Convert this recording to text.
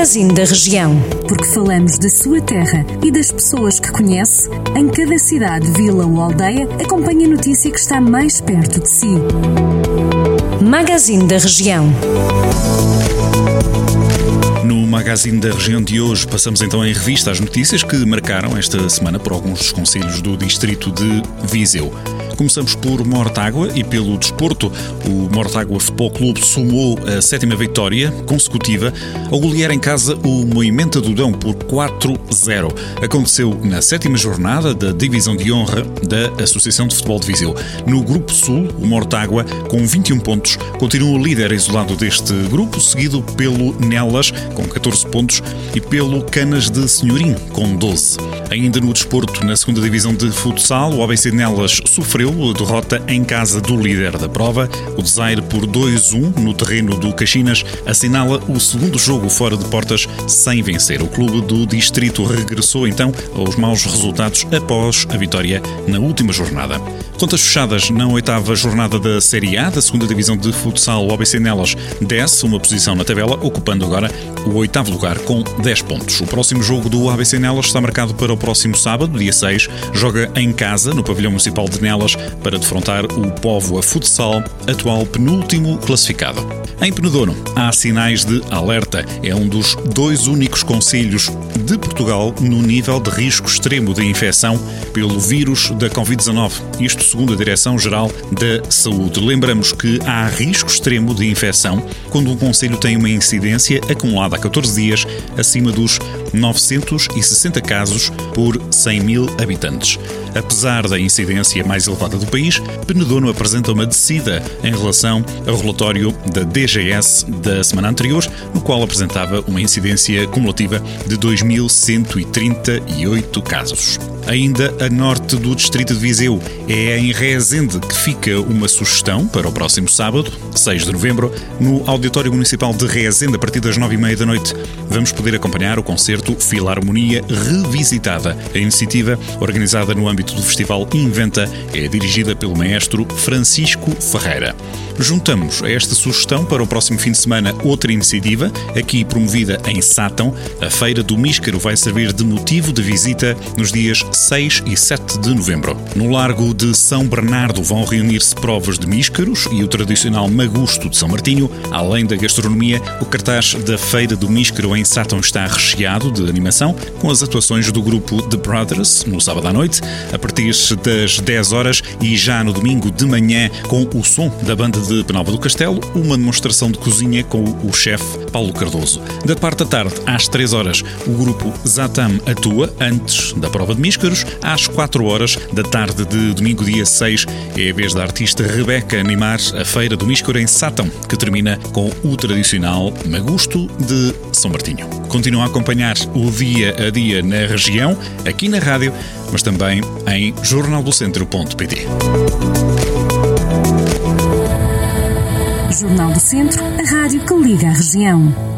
Magazine da Região. Porque falamos da sua terra e das pessoas que conhece, em cada cidade, vila ou aldeia, acompanhe a notícia que está mais perto de si. Magazine da Região. No Magazine da Região de hoje, passamos então em revista as notícias que marcaram esta semana por alguns dos conselhos do distrito de Viseu. Começamos por Mortágua e pelo desporto. O Mortágua Futebol Clube somou a sétima vitória consecutiva ao golear em casa o Moimenta do Dão por 4-0. Aconteceu na sétima jornada da Divisão de Honra da Associação de Futebol de Viseu. No Grupo Sul, o Mortágua, com 21 pontos, continua líder isolado deste grupo, seguido pelo Nelas, com 14 pontos, e pelo Canas de Senhorim, com 12. Ainda no desporto, na segunda divisão de futsal, o ABC Nelas sofreu a derrota em casa do líder da prova. O Desaire por 2-1 no terreno do Caxinas assinala o segundo jogo fora de portas sem vencer. O clube do distrito regressou então aos maus resultados após a vitória na última jornada. Contas fechadas na oitava jornada da Série A da segunda divisão de futsal, o ABC Nelas desce uma posição na tabela, ocupando agora o oitavo lugar com 10 pontos. O próximo jogo do ABC Nelas está marcado para o próximo sábado, dia 6. Joga em casa, no pavilhão municipal de Nelas, para defrontar o Povo a Futsal, atual penúltimo classificado. Em Penedono, há sinais de alerta. É um dos dois únicos conselhos de Portugal no nível de risco extremo de infecção pelo vírus da Covid-19. Isto segundo a Direção-Geral da Saúde. Lembramos que há risco extremo de infecção quando um conselho tem uma incidência acumulada há 14 dias acima dos 960 casos por 100 mil habitantes. Apesar da incidência mais elevada do país, Penedono apresenta uma descida em relação ao relatório da DGS da semana anterior, no qual apresentava uma incidência cumulativa de 2.138 casos. Ainda a norte do distrito de Viseu, é em Rezende que fica uma sugestão para o próximo sábado, 6 de novembro, no Auditório Municipal de Rezende, a partir das 9h30 da noite. Vamos poder acompanhar o concerto Filarmonia Revisitada. A iniciativa, organizada no âmbito do Festival Inventa, é dirigida pelo maestro Francisco Ferreira. Juntamos a esta sugestão para o próximo fim de semana outra iniciativa, aqui promovida em Sátão. A Feira do Míscaro vai servir de motivo de visita nos dias 6 e 7 de novembro. No Largo de São Bernardo vão reunir-se provas de míscaros e o tradicional magusto de São Martinho. Além da gastronomia, o cartaz da Feira do Míscaro em Sátão está recheado de animação, com as atuações do grupo The Brothers no sábado à noite, a partir das 10 horas e já no domingo de manhã com o som da banda de Penalva do Castelo, uma demonstração de cozinha com o chefe Paulo Cardoso. Da parte da tarde, às 3 horas, o grupo Zatam atua antes da prova de míscaros. Às 4 horas da tarde de domingo, dia 6, é a vez da artista Rebeca animar a Feira do Míscaro em Sátão, que termina com o tradicional Magusto de São Martinho. Continua a acompanhar o dia a dia na região, aqui na rádio, mas também em jornaldocentro.pt. Jornal do Centro, a rádio que liga a região.